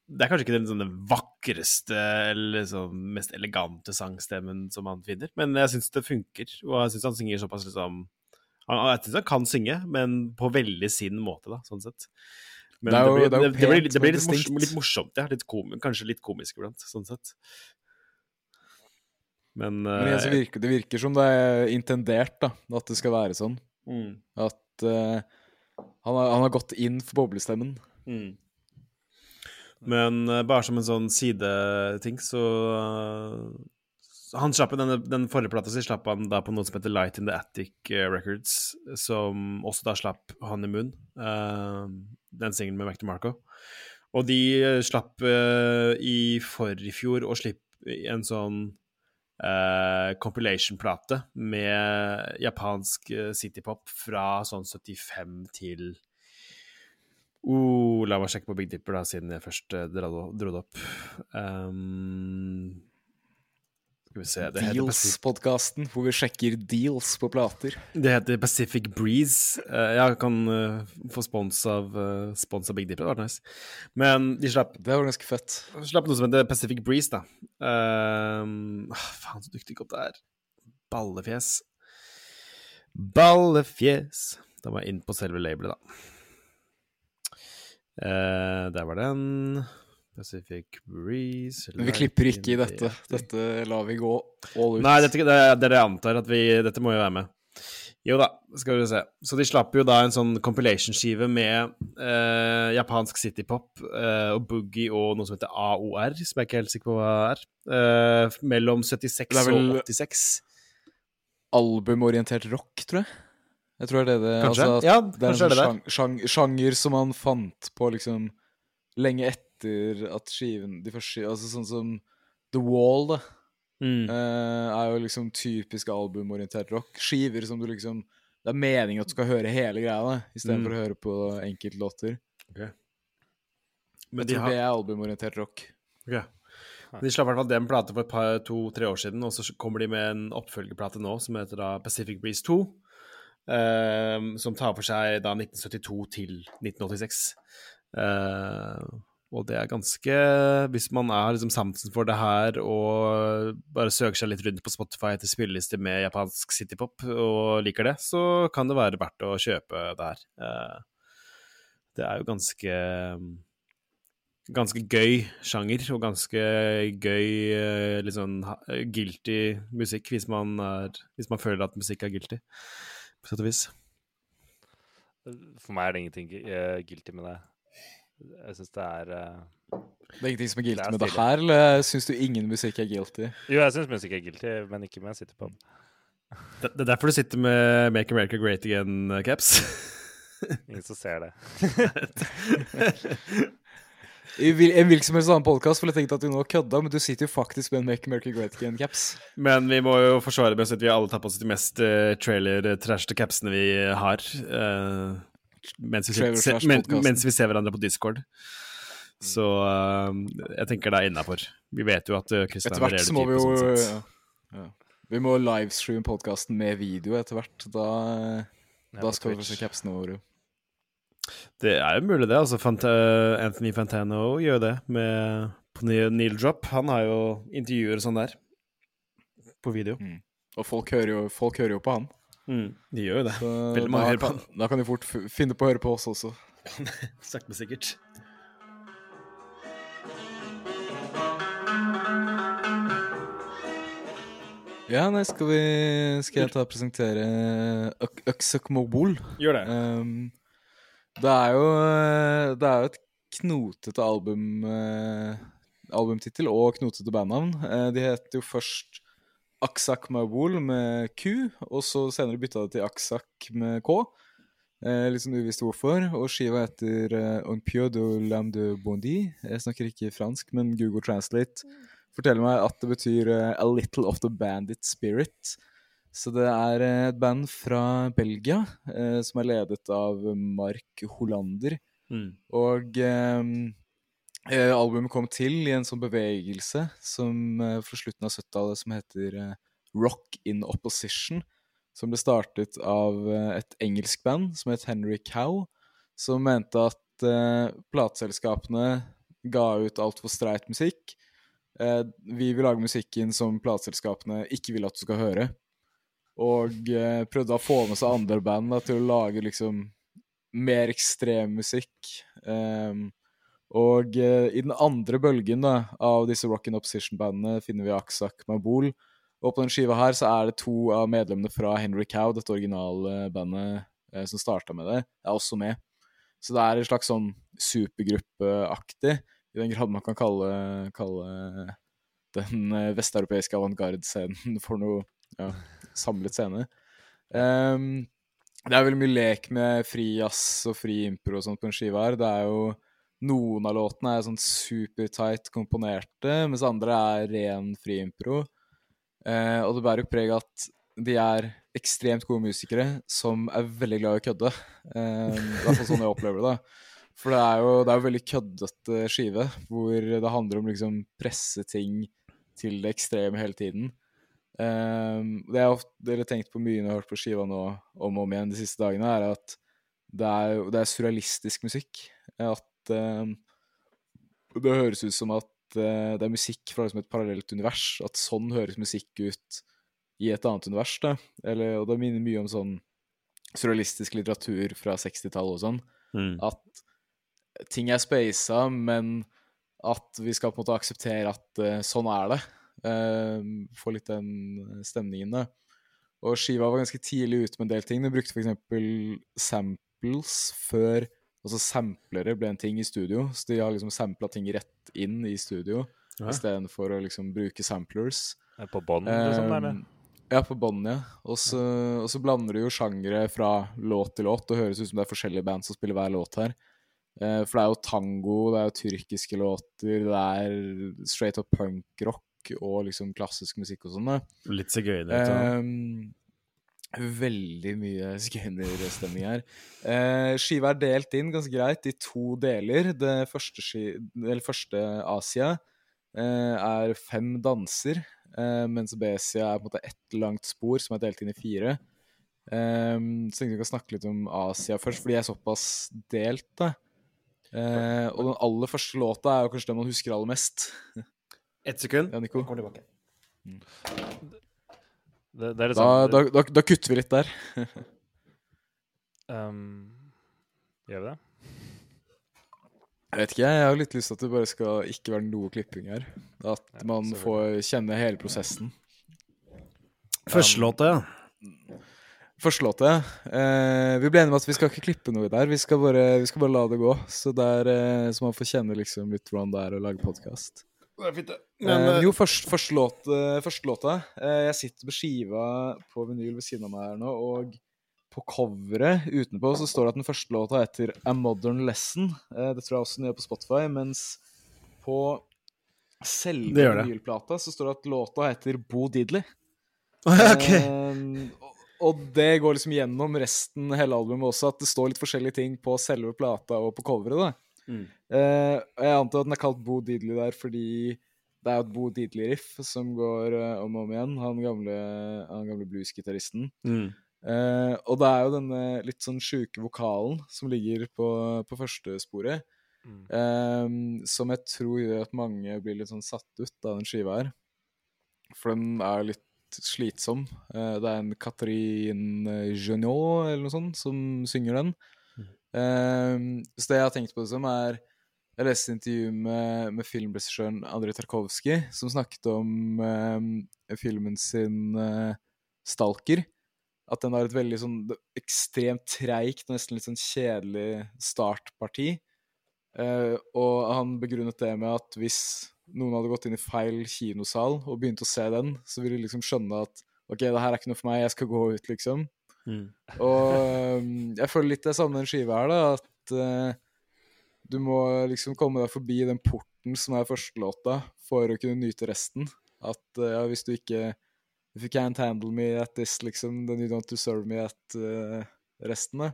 Det er kanskje ikke den sånn vakreste eller liksom mest elegante sangstemmen som han finner, men jeg syns det funker, og jeg syns han synger såpass liksom han, Jeg syns han kan synge, men på veldig sin måte, da, sånn sett. Men Det er det, blir, det jo det, blir, pent, det blir men litt, morsomt, litt morsomt, ja. Litt kom, kanskje litt komisk iblant, sånn sett. Men, Men igjen eh, virker, det virker som det er intendert, da. At det skal være sånn. mm, At uh, han, har, han har gått inn for boblestemmen. mm. Men eh, bare som en sånn sideting, så eh, Han slapp denne, den forrige plata si slapp han da på noe som heter Light in the Attic eh, Records, som også da slapp Honeymoon, uh, den singelen med Mac DeMarco. Og de slapp uh, i fjor å slippe en sånn uh, compilation-plate med japansk citypop fra sånn 75 til uh, La meg sjekke på Big Dipper, da, siden jeg først uh, dro, dro det opp. Um, skal vi se det Deals-podkasten, hvor vi sjekker deals på plater. det heter Pacific Breeze. Eh, jeg kan eh, få spons av, spons av Big Dipper, det hadde vært nice. Men de slapp Det var ganske fett. Slapp noe som heter Pacific Breeze, da. Ah, faen, så dyktig godt det er. Ballefjes. Ballefjes. Da må jeg inn på selve labelet, da. Eh, der var den. Pacific Breeze vi klipper ikke i dette. Dette lar vi gå all ut. Nei, dette, det er det jeg antar at vi Dette må jo være med. Jo da, skal vi se. Så de slapp jo da en sånn compilation-skive med eh, japansk citypop eh, og boogie og noe som heter AOR, som jeg ikke er helt sikker på hva er. Eh, mellom 76 Det er vel- og 86. Albumorientert rock, tror jeg. Jeg tror det er det. Kanskje? Altså, ja, det er en er det det. sjang, sjang, sjanger som han fant på liksom lenge etter at skiven De første Altså sånn som The Wall, da. Mm. Uh, er jo liksom typisk albumorientert rock. Skiver som du liksom Det er meningen at du skal høre hele greia, istedenfor Mm. å høre på enkeltlåter. Men Jeg de tror har det er albumorientert rock. Ok. De slapp i hvert fall den plata for to-tre år siden, og så kommer de med en oppfølgerplate nå som heter da Pacific Breeze 2. ehm, som tar for seg da 1972 til 1986. Eh, og det er ganske Hvis man har liksom sansen for det her og bare søker seg litt rundt på Spotify etter spillelister med japansk citypop og liker det, så kan det være verdt å kjøpe det her. Eh, det er jo ganske ganske gøy sjanger, og ganske gøy eh, litt sånn guilty musikk, hvis man, er, hvis man føler at musikk er guilty, på sett og vis. For meg er det ingenting uh, guilty med det. Jeg syns det er uh, Det er ingenting som er guilty Det er med det her, eller syns du ingen musikk er guilty? Jo, jeg syns musikk er guilty, men ikke med citypop. Det, det er derfor du sitter med Make America Great Again-caps. Ingen som ser det. *laughs* *laughs* I en hvilken som helst annen podkast ville jeg tenkt at du nå kødda, men du sitter jo faktisk med en Make America Great Again-caps. Men vi må jo forsvare med at vi alle tar på oss de mest uh, trailer-trashete capsene vi har. Uh, mens, vi ser, men, mens vi ser hverandre på Discord. Så uh, jeg tenker det er innafor. Vi vet jo at uh, Kristian Etter hvert så må vi jo sånn ja. Ja. Vi må livestreame podkasten med video etter hvert. Da, Ja, da skal vi få se capsene våre. Det er jo mulig, det. altså Fant Anthony Fantano gjør det med på Neil Drop. Han har jo intervjuer sånn der på video. Og folk hører jo, folk hører jo på han. De gjør jo det. Så Veldig mange hører på kan, da kan de fort finne på å høre på oss også. *laughs* Sakte, men sikkert. Ja, nei, skal vi Skal jeg ta og presentere Øk- Øksøk Mobol? Gjør det. Um, det er jo Det er jo et knotete album uh, albumtittel og knotete bandnavn. Eh, de heter jo først Aksak Mabul med Q, og så senere bytta det til Aksak med K. Eh, litt sånn uvisst hvorfor. Og skiva heter uh, Un pieu de l'âme de bondi. Jeg snakker ikke fransk, men Google Translate forteller meg at det betyr eh, A little of the bandit spirit. Så det er eh, et band fra Belgia eh, som er ledet av Mark Hollander. Mm. Og eh, eh, albumet kom til i en sånn bevegelse som eh, fra slutten av 70-tallet som heter eh, Rock in Opposition. Som ble startet av eh, et engelsk band som het Henry Cow. Som mente at eh, plateselskapene ga ut altfor streit musikk. Eh, vi vil lage musikken som plateselskapene ikke vil at du skal høre. Og eh, prøvde å få med seg andre band da, til å lage liksom mer ekstrem musikk. Um, og eh, i den andre bølgen da, av disse rock and opposition-bandene finner vi Aksak Mabul. Og på den skiva her så er det to av medlemmene fra Henry Cow, dette originale bandet eh, som starta med det, er også med. Så det er en slags sånn supergruppeaktig, i den grad man kan kalle, kalle den vesteuropeiske avantgarde-scenen for noe ja, samlet scene. Um, det er veldig mye lek med fri jazz og fri impro og sånt på en skive her. Det er jo Noen av låtene er sånn supertight komponerte, mens andre er ren fri impro. Uh, og det bærer jo preg av at de er ekstremt gode musikere som er veldig glad i å kødde. Uh, det er sånn jeg opplever det. For det er jo det er jo veldig køddete skive, hvor det handler om liksom presse ting til det ekstreme hele tiden. Um, det jeg har tenkt på mye når jeg har hørt på skiva nå om og om igjen de siste dagene, er at det er, det er surrealistisk musikk. At um, det høres ut som at uh, det er musikk fra liksom et parallelt univers. At sånn høres musikk ut i et annet univers. Da. Eller, og det minner mye om sånn surrealistisk litteratur fra 60-tallet og sånn. Mm. At ting er spasa, men at vi skal på en måte akseptere at uh, sånn er det. Uh, få litt den stemningen, da. Og skiva var ganske tidlig ute med en del ting. De brukte f.eks. samples før Altså samplere ble en ting i studio. Så de har liksom sampla ting rett inn i studio ja. istedenfor å liksom bruke samplers. På bånd, liksom? Eh, det? ja, på bånd, ja. Og så, og så blander du jo sjangere fra låt til låt. Det høres ut som det er forskjellige band som spiller hver låt her. Uh, for det er jo tango, det er jo tyrkiske låter, det er straight up punkrock og liksom klassisk musikk og sånn. Litt sigøyner. Um, veldig mye sigøynerstemning her. Uh, skiva er delt inn ganske greit i to deler. Det første, eller første Asia uh, er fem danser, uh, mens Besia er på en måte ett langt spor som er delt inn i fire. Um, så tenkte vi kan snakke litt om Asia først, fordi jeg er såpass delt. da. Uh, og den aller første låta er jo kanskje den man husker aller mest. Ett sekund. Ja, Nico. Kommer tilbake. Mm. Det, det da, da, da, da, kutter vi litt der. *laughs* um, gjør vi det? Jeg vet ikke, jeg har litt lyst til at det bare skal ikke være noe klipping her. At man får kjenne hele prosessen. Første låta, ja. Første låta. Eh, vi ble enige om at vi skal ikke klippe noe der. Vi skal bare, vi skal bare la det gå. Så, der, eh, så man får kjenne liksom litt hvordan det er å lage podkast. Uh, jo, først, første, låt, uh, låta. Uh, jeg sitter på skiva på vinyl ved siden av meg her nå, og på coveret utenpå så står det at den første låta heter A Modern Lesson. det tror jeg også den gjør på Spotify, mens på selve vinylplata så står det at låta heter Bo Diddley. *laughs* okay. og, og det går liksom gjennom resten hele albumet også, at det står litt forskjellige ting på selve plata og på coveret. da. Mm. Uh, jeg antar at den er kalt Bo Diddley der fordi det er jo et Bo Diddley-riff som går uh, om og om igjen. Han gamle, han gamle bluesgitaristen. Mm. Uh, og det er jo denne litt sånn sjuke vokalen som ligger på, på første sporet. Mm. som jeg tror gjør at mange blir litt sånn satt ut av den skiva her. For den er litt slitsom. det er en Catherine Genot eller noe sånt som synger den. Um, så det jeg har tenkt på, det som er Jeg leste intervju med, med filmregissøren Andrej Tarkovskij, som snakket om filmen sin 'Stalker'. At den har et veldig sånn ekstremt treigt og nesten litt sånn kjedelig startparti. Uh, og han begrunnet det med at hvis noen hadde gått inn i feil kinosal og begynt å se den, så ville de liksom skjønne at OK, det her er ikke noe for meg, jeg skal gå ut, liksom. Mm. Og *laughs* um, jeg føler litt det samme den skiva her, da. At uh, du må liksom komme deg forbi den porten som er førstelåta, for å kunne nyte resten. At uh, ja, hvis du ikke If you can't handle me at this, liksom, then you don't deserve me at uh, resten, da.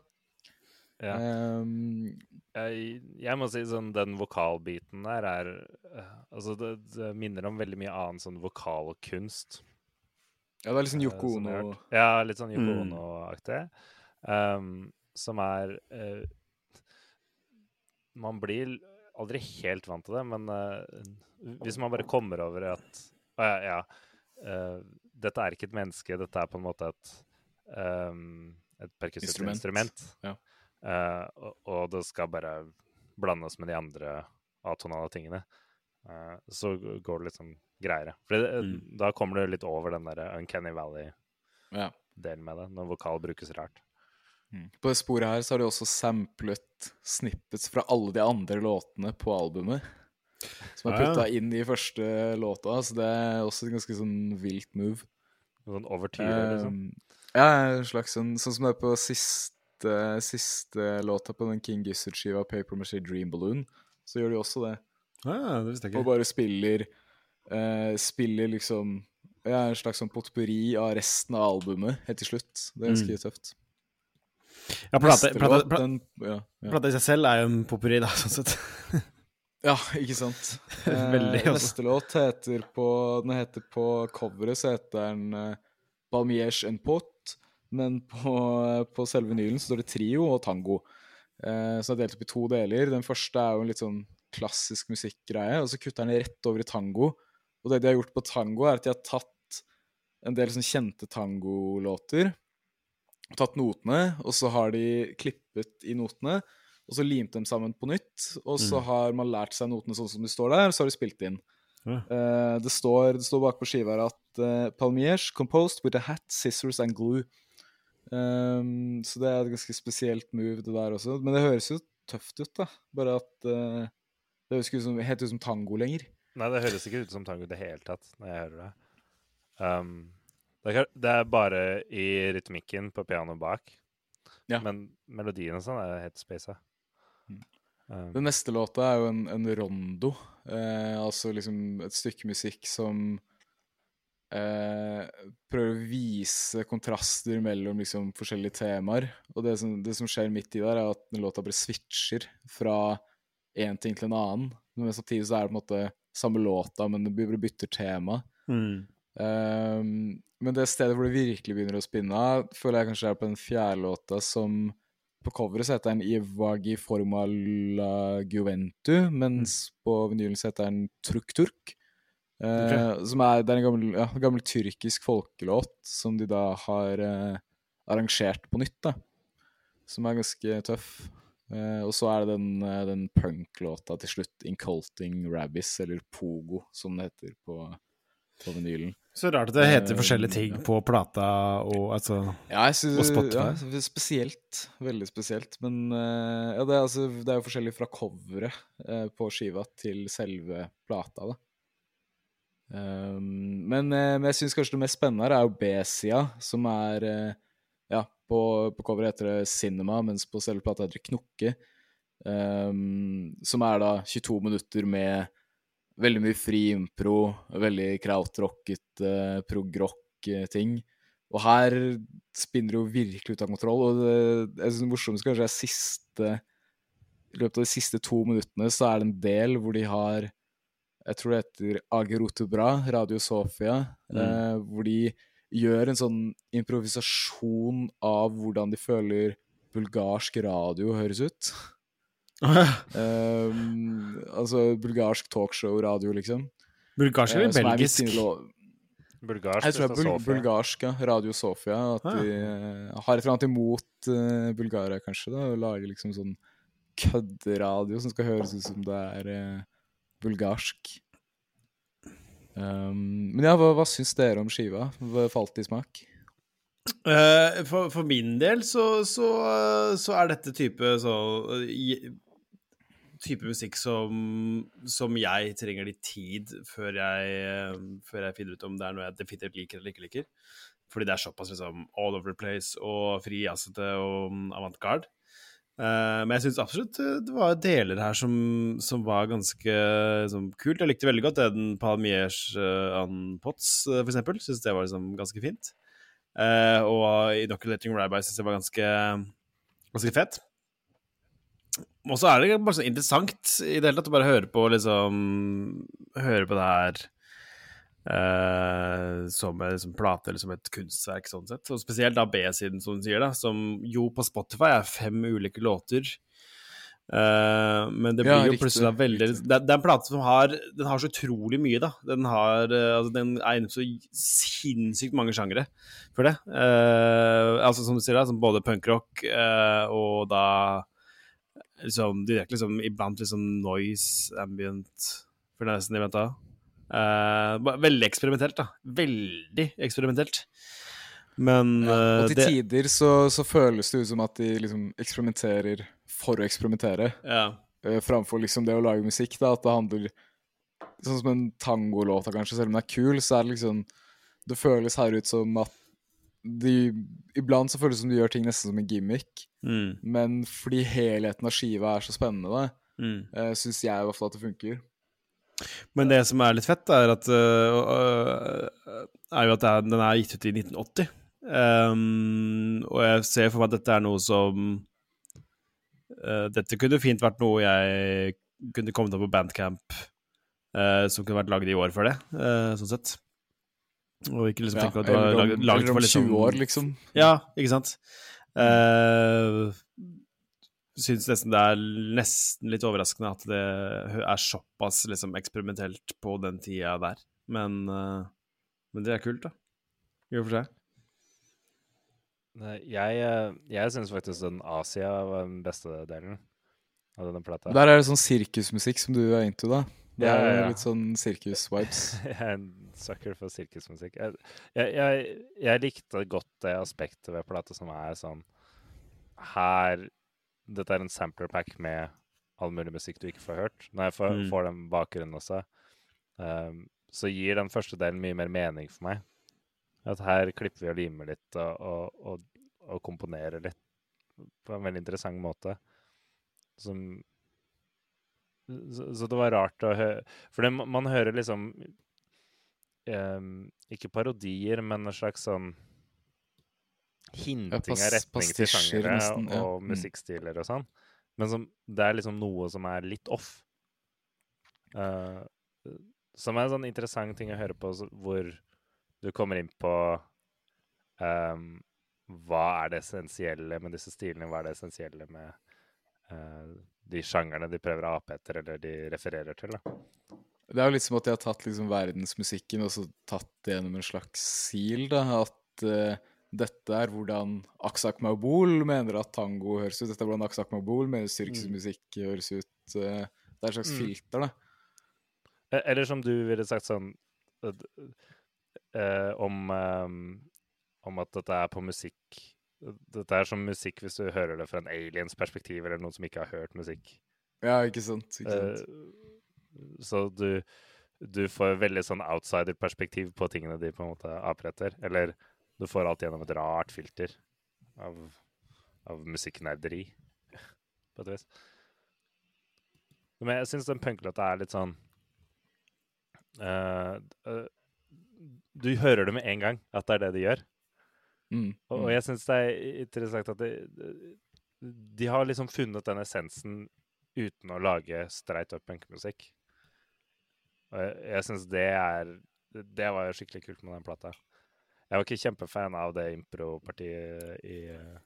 Ja. Um, jeg, jeg, må si sånn den vokalbiten der er uh, Altså, det, det, minner om veldig mye annen sånn vokalkunst. Ja, det er litt sånn Yoko Ono Ja, litt sånn Yoko mm. Ono-aktig. Um, som er uh, Man blir aldri helt vant til det, men uh, hvis man bare kommer over at Å uh, ja, ja dette er ikke et menneske, dette er på en måte et um, et perkussivt instrument. Ja. og, og, det skal bare blandes med de andre atonale tingene, Uh, så går det litt sånn greiere. For det, Mm. da kommer du litt over den der Uncanny Valley-delen Ja. med det, når vokal brukes rart. På det sporet her så har de også samplet snippets fra alle de andre låtene på albumet. Som er putta ja. ja. inn i første låta, så det er også et ganske sånn vilt move. Sånn overtyre, liksom. Um, ja, en slags sånn Sånn som det er på siste, siste låta på den King Gizzard-skiva, Paper Maché Dream Balloon, så gjør de også det. Ah, det visste jeg Og bare spiller eh, Spiller liksom ja, en slags sånn potpurri av resten av albumet helt til slutt. Det er ganske Mm. tøft. Ja, plate, plate, plate, den, ja, ja. plate i seg selv er jo en potpurri, da, sånn sett. *laughs* ja, ikke sant. *laughs* Eh, Veldig, altså. Neste låt heter på Den heter på coveret så heter den eh, Balmiers en pot, men på, på selve vinylen så står det trio og tango. Eh, så det er delt opp i to deler. Den første er jo en litt sånn klassisk musikkgreie, og så kutter den rett over i tango. Og det de har gjort på tango, er at de har tatt en del sånn kjente tangolåter, tatt notene, og så har de klippet i notene, og så limt dem sammen på nytt. Og så Mm. har man lært seg notene sånn som de står der, og så har de spilt inn. Ja. Eh, det, står, det står bak på skiva at uh, Palmiers composed with a hat, scissors and glue. Um, så det er et ganske spesielt move, det der også. Men det høres jo tøft ut, da. Bare at uh, det høres ikke ut som, helt ut som tango lenger. Nei, det høres ikke ut som tango i det hele tatt når jeg hører det. Um, det, er, det er bare i rytmikken på pianoet bak. Ja. Men melodien og sånn er helt spasa. Mm. Um, Den neste låta er jo en, en rondo. uh, altså liksom et stykke musikk som eh, prøver å vise kontraster mellom liksom forskjellige temaer. Og det som, det som skjer midt i der, er at den låta bare switcher fra én ting til en annen. Men samtidig så er det på en måte samme låta, men det bare bytter tema. Mm. Ehm, men det stedet hvor det virkelig begynner å spinne av, føler jeg kanskje er på den fjerde låta som På coveret så heter den Ivagi forma la Juventu, mens på vinylen så heter den Turk Turk. Eh, Som er, det er en gammel, ja, gammel tyrkisk folkelåt som de da har eh, arrangert på nytt, da. Som er ganske tøff. Eh, og så er det den, den punk-låta til slutt, 'Inculting Rabbis', eller Pogo, som det heter på, på vinylen. Så rart at det heter forskjellige ting på plata og altså Ja, synes, Og Spotify. Ja, spesielt. Veldig spesielt. Men ja, det, er altså, det er jo forskjellig fra coveret på skiva til selve plata, da. Um, men, eh, men jeg syns kanskje det mest spennende her er jo B-sida, som er eh, Ja, på, på coveret heter det Cinema, mens på selve plata heter det Knokke. Um, som er da 22 minutter med veldig mye fri impro, veldig krautrocket, uh, prog-rock-ting. Og her spinner det jo virkelig ut av kontroll. Og det, jeg synes det morsomste kanskje er siste I løpet av de siste to minuttene så er det en del hvor de har Jeg tror det heter Agerotebra, Radio Sofia, Mm. eh, hvor de gjør en sånn improvisasjon av hvordan de føler bulgarsk radio høres ut. Um, *laughs* altså bulgarsk talkshow-radio, liksom. Bulgarsk Eh, eller er belgisk? bulgarsk jeg tror det er bul Sofia. bulgarsk, ja. Radio Sofia. At Ah. de uh, har et eller annet imot uh, Bulgaria, kanskje. da, Og lager liksom sånn kødderadio som skal høres ut som det er eh, bulgarsk. Um, men ja, hva, hva syns dere om skiva? Hva Falt i smak? Uh, for, for min del så, så, så er dette type så Type musikk som, som jeg trenger litt tid før jeg, før jeg finner ut om det er noe jeg definitivt liker eller ikke liker. Fordi det er såpass liksom all over the place og fri jazzete og mm, avantgarde. Eh, men jeg syns absolutt eh, det var deler her som, som var ganske som, kult. Jeg likte veldig godt det den Palmiers uh, on Pots, uh, for eksempel. Syns det var liksom ganske fint. Uh, og Inoculating Rabbi syns jeg var ganske, ganske fett. Og så er det bare så interessant i det hele tatt å bare høre på liksom Høre på det her eh, som en liksom, plate eller som et kunstverk, sånn sett. Og spesielt da B-siden, som du sier, da, som jo på Spotify er fem ulike låter. Uh, men det blir Ja, jo riktig, plutselig da veldig det, det er en plate som har Den har så utrolig mye, da. Den har uh, altså, Den er innenfor så sinnssykt mange sjangere for det. Altså som du sier, da, som både punkrock og da liksom, direkte liksom, iblant liksom noise, ambient For det er nesten i venta. Eh, ba- veldig eksperimentelt, da. Veldig eksperimentelt. Men Ja, eh, og til det tider så, så føles det ut som at de liksom eksperimenterer for å eksperimentere. Ja. Uh, framfor liksom det å lage musikk, da, at det handler Sånn som en tangolåt, kanskje, selv om den er kul, så er det liksom Det føles her ut som at de Iblant så føles det som de gjør ting nesten som en gimmick, Mm, men fordi helheten av skiva er så spennende, da, mm. uh, syns jeg fall at det funker. Men det som er litt fett, er at øh, Er jo at er, den er gitt ut i 1980. Um, og jeg ser for meg at dette er noe som uh, Dette kunne fint vært noe jeg kunne kommet opp på Bandcamp uh, som kunne vært lagd i år før det, sånn sett. Og ikke liksom Ja, tenke at det var lagd for liksom 20 år, liksom. Ja, ikke sant? Uh, Syns nesten det er nesten litt overraskende at det er såpass liksom eksperimentelt på den tida der. Men, eh, men det er kult, da. I og for seg. Jeg, eh, jeg syns faktisk den Asia var den beste delen av denne plata. Der er det sånn sirkusmusikk som du er into, da. Det Ja, er ja, ja. litt sånn sirkus-vibes. *laughs* Jeg er en sucker for sirkusmusikk. Jeg, jeg, jeg, jeg likte godt det aspektet ved plata som er sånn Her Dette er en sampler pack med all mulig musikk du ikke får hørt. Når jeg får, Mm. får den bakgrunnen også, um, så gir den første delen mye mer mening for meg. At her klipper vi og limer litt og, og, og, og komponerer litt på en veldig interessant måte. Som så, så det var rart å høre For det, man hører liksom um, Ikke parodier, men en slags sånn hinting av retning til sjangere ja. og Mm. musikkstiler og sånn. Men som, det er liksom noe som er litt off. Uh, som er en sånn interessant ting å høre på, hvor du kommer inn på um, hva er det essensielle med disse stilene? Hva er det essensielle med uh, de sjangerne de prøver å ape etter, eller de refererer til? da. Det er jo litt som at de har tatt liksom verdensmusikken og så tatt det gjennom en slags sil. da, At eh, dette er hvordan Aksak Mabul mener at tango høres ut. Dette er hvordan Aksak Mabul mener sirkusmusikk høres ut. eh, det er et slags Mm. filter, da. Eh, Eller som du ville sagt sånn eh, eh, om, eh, om at dette er på musikk Dette er som musikk hvis du hører det fra en aliens perspektiv, eller noen som ikke har hørt musikk. Ja, ikke sant? Ikke sant? Eh, så du, du får veldig sånn outsider-perspektiv på tingene de på en måte aper etter. Eller du får alt gjennom et rart filter av, av musikknerderi, *laughs* på et vis. Men jeg syns den punklåta er litt sånn uh, uh, Du hører det med en gang, at det er det de gjør. Mm, Og, og mm. jeg syns det er interessant at de, de har liksom funnet den essensen uten å lage streit up punkmusikk. Og jeg, jeg syns det er Det var jo skikkelig kult med den plata. Jeg var ikke kjempefan av det impropartiet i DLB,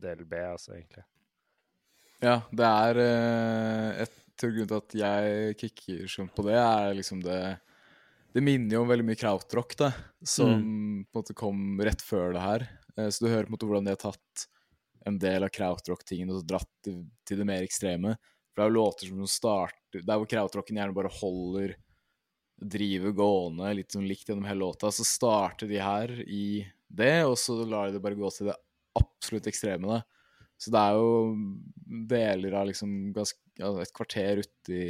del B, altså, egentlig. Ja, det er eh, Et grunn til at jeg kicker sånn på det, er liksom det Det minner jo om veldig mye krautrock, da, som på en måte kom rett før det her. Eh, så du hører på en måte hvordan de har tatt en del av krautrock-tingene og dratt til, til det mer ekstreme. For det er jo låter som starter Der hvor krautrocken gjerne bare holder driver gående litt sånn likt gjennom hele låta, så starter de her i det, og så lar de det bare gå til det absolutt ekstreme, da. Så det er jo deler av liksom ganske, et kvarter uti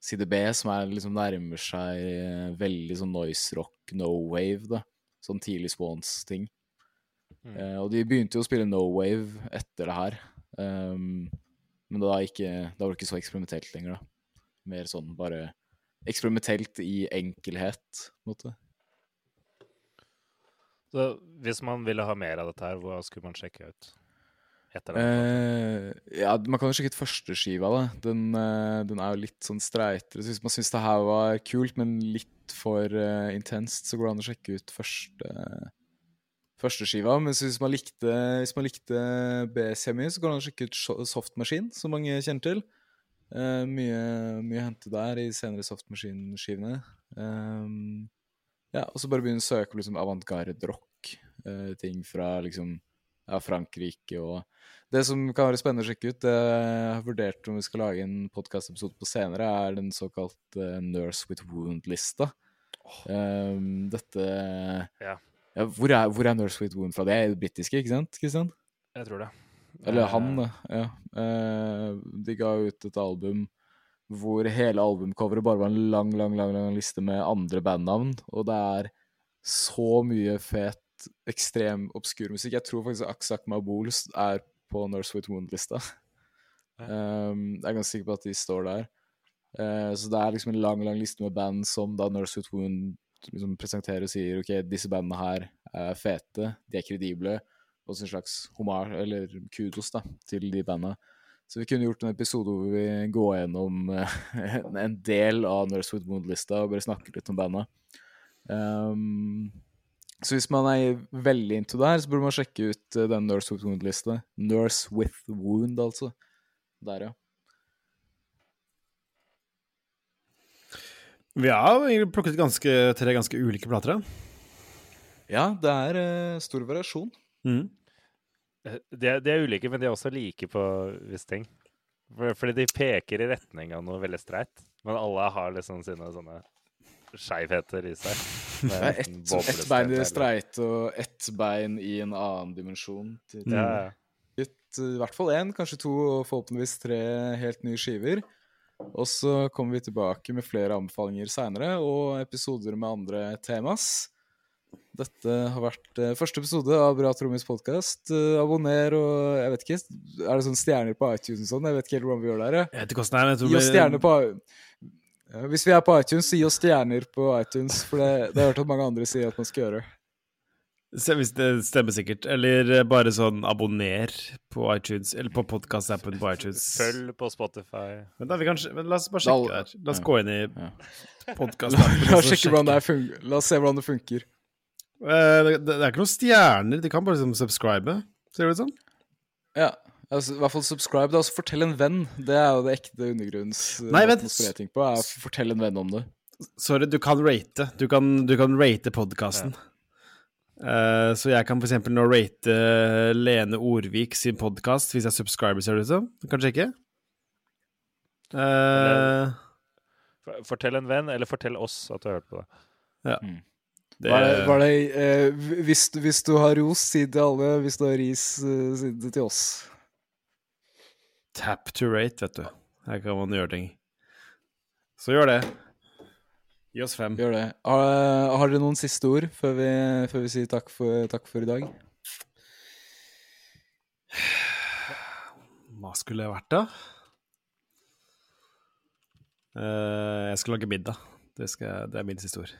side B som er liksom nærmer seg eh, veldig sånn noise rock, no wave, da. Sånn tidlig Swans-ting. Mm. Eh, og de begynte jo å spille no wave etter det her. Um, men da, ikke, da var det ikke så eksperimentelt lenger, da. Mer sånn bare eksperimentelt i enkelhet, på en måte. Så hvis man ville ha mer av dette her, hva skulle man sjekke ut? Etter den? Eh, ja, man kan jo sjekke ut første skiva, da. Den, eh, den er jo litt sånn streitere. Så hvis man syns det her var kult, men litt for eh, intenst, så går det an å sjekke ut første, første skiva. Men hvis man likte, hvis man likte B-semi, så går det an å sjekke ut Soft Machine, som mange kjenner til. Eh, mye, mye å hente der i senere Soft Machine-skivene. Um, ja, og så bare begynne å søke på liksom avantgarde rock. eh, ting fra liksom ja, Frankrike og Det som kan være spennende å sjekke ut, det jeg har vurdert om vi skal lage en podkastepisode på senere, er den såkalte Nurse with Wound-lista. Um, dette yeah. ja, hvor, er, hvor er Nurse with Wound fra? Det er britiske, ikke sant? Kristian? Jeg tror det. Eller Eh, han. Ja. Eh, de ga ut et album hvor hele albumcoveret bare var en lang, lang, lang, lang liste med andre bandnavn. Og det er så mye fet, ekstrem, obskur musikk. Jeg tror faktisk Aksak Mabul er på Nurse with Wound-lista. Um, jeg er ganske sikker på at de står der. Uh, så det er liksom en lang, lang liste med band som da Nurse with Wound liksom presenterer og sier ok, disse bandene her er fete, de er kredible. Også en slags homar, eller kudos, da, til de bandene. Så vi kunne gjort en episode hvor vi går gjennom eh, en del av Nurse with Wound-lista og bare snakker litt om bandet. Um, så hvis man er veldig into det her, så burde man sjekke ut eh, den Nurse with Wound-lista. Nurse with Wound, altså. Der, ja. Vi har plukket ganske, tre ganske ulike plater. Ja, det er uh, stor variasjon. Mhm. Eh, De, er- de er ulike, men de er også like på visse ting. Fordi de peker i retning av noe veldig streit. Men alle har liksom sine sånne skeivheter i seg. Ett et bein i det streite og ett bein i en annen dimensjon. Til Ja, ja. ut i hvert fall én, kanskje to og forhåpentligvis tre helt nye skiver. Og så kommer vi tilbake med flere anbefalinger seinere, og episoder med andre temas. Dette har vært eh, første episode av Bra Trommis podkast. abonner og jeg vet ikke Er det sånn stjerner på iTunes og sånn? Jeg vet ikke helt hvordan vi gjør det her. jeg. Er, Gi oss stjerner på Hvis vi er på iTunes, så gi oss stjerner på iTunes. For det, det har jeg hørt at mange andre sier at man skal gjøre. Hvis det stemmer sikkert. Eller eh, bare sånn abonner på iTunes, eller på podkast-appen på iTunes. Følg på Spotify. Men, da, vi kan, men la oss bare sjekke der. La oss gå inn i podkastappen. La, la, La La oss se hvordan det funker. Eh, det, det er ikke noen stjerner. De kan bare liksom subscribe. Ser det ut sånn? Ja. Altså, I hvert fall subscribe. Da. Altså, fortell en venn. Det er jo det ekte undergrunns... eh, Nei, vent. ting på, er å fortelle en venn om det. Sorry, du kan rate. Du kan, du kan rate podkasten. Eh, så jeg kan for eksempel nå rate Lene Orvik sin podkast hvis jeg subscriber, ser det ut som. Du kan sjekke. Eh, Fortell en venn, eller fortell oss at du har hørt på det. Det, Var det, var det, eh, hvis, hvis du har ros, si det til alle. Hvis du har ris, eh, si det til oss. Tap to rate, vet du. Her kan man gjøre ting. Så gjør det. Gi oss fem. Gjør det. Har, har dere noen siste ord før vi, før vi sier takk for, takk for i dag? *sighs* Hva skulle det vært, da? Eh, jeg skal lage middag. Det, skal, det er min siste ord.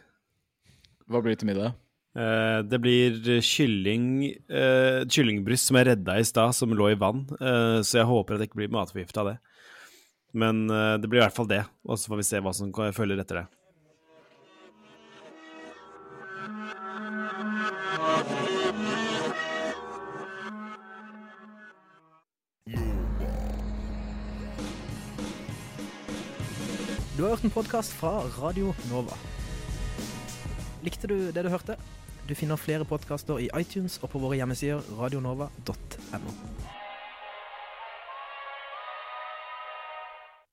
Hva blir det til middag? Uh, det blir kylling uh, kyllingbryst som jeg redda i stad, som lå i vann. Uh, så jeg håper at det ikke blir matforgifta av det. Men det blir i hvert fall det. Og så får vi se hva som følger etter det. Du har hørt en podkast fra Radio Nova. Likte du det du hørte? Du finner flere podkaster i iTunes og på våre hjemmesider radionova.no.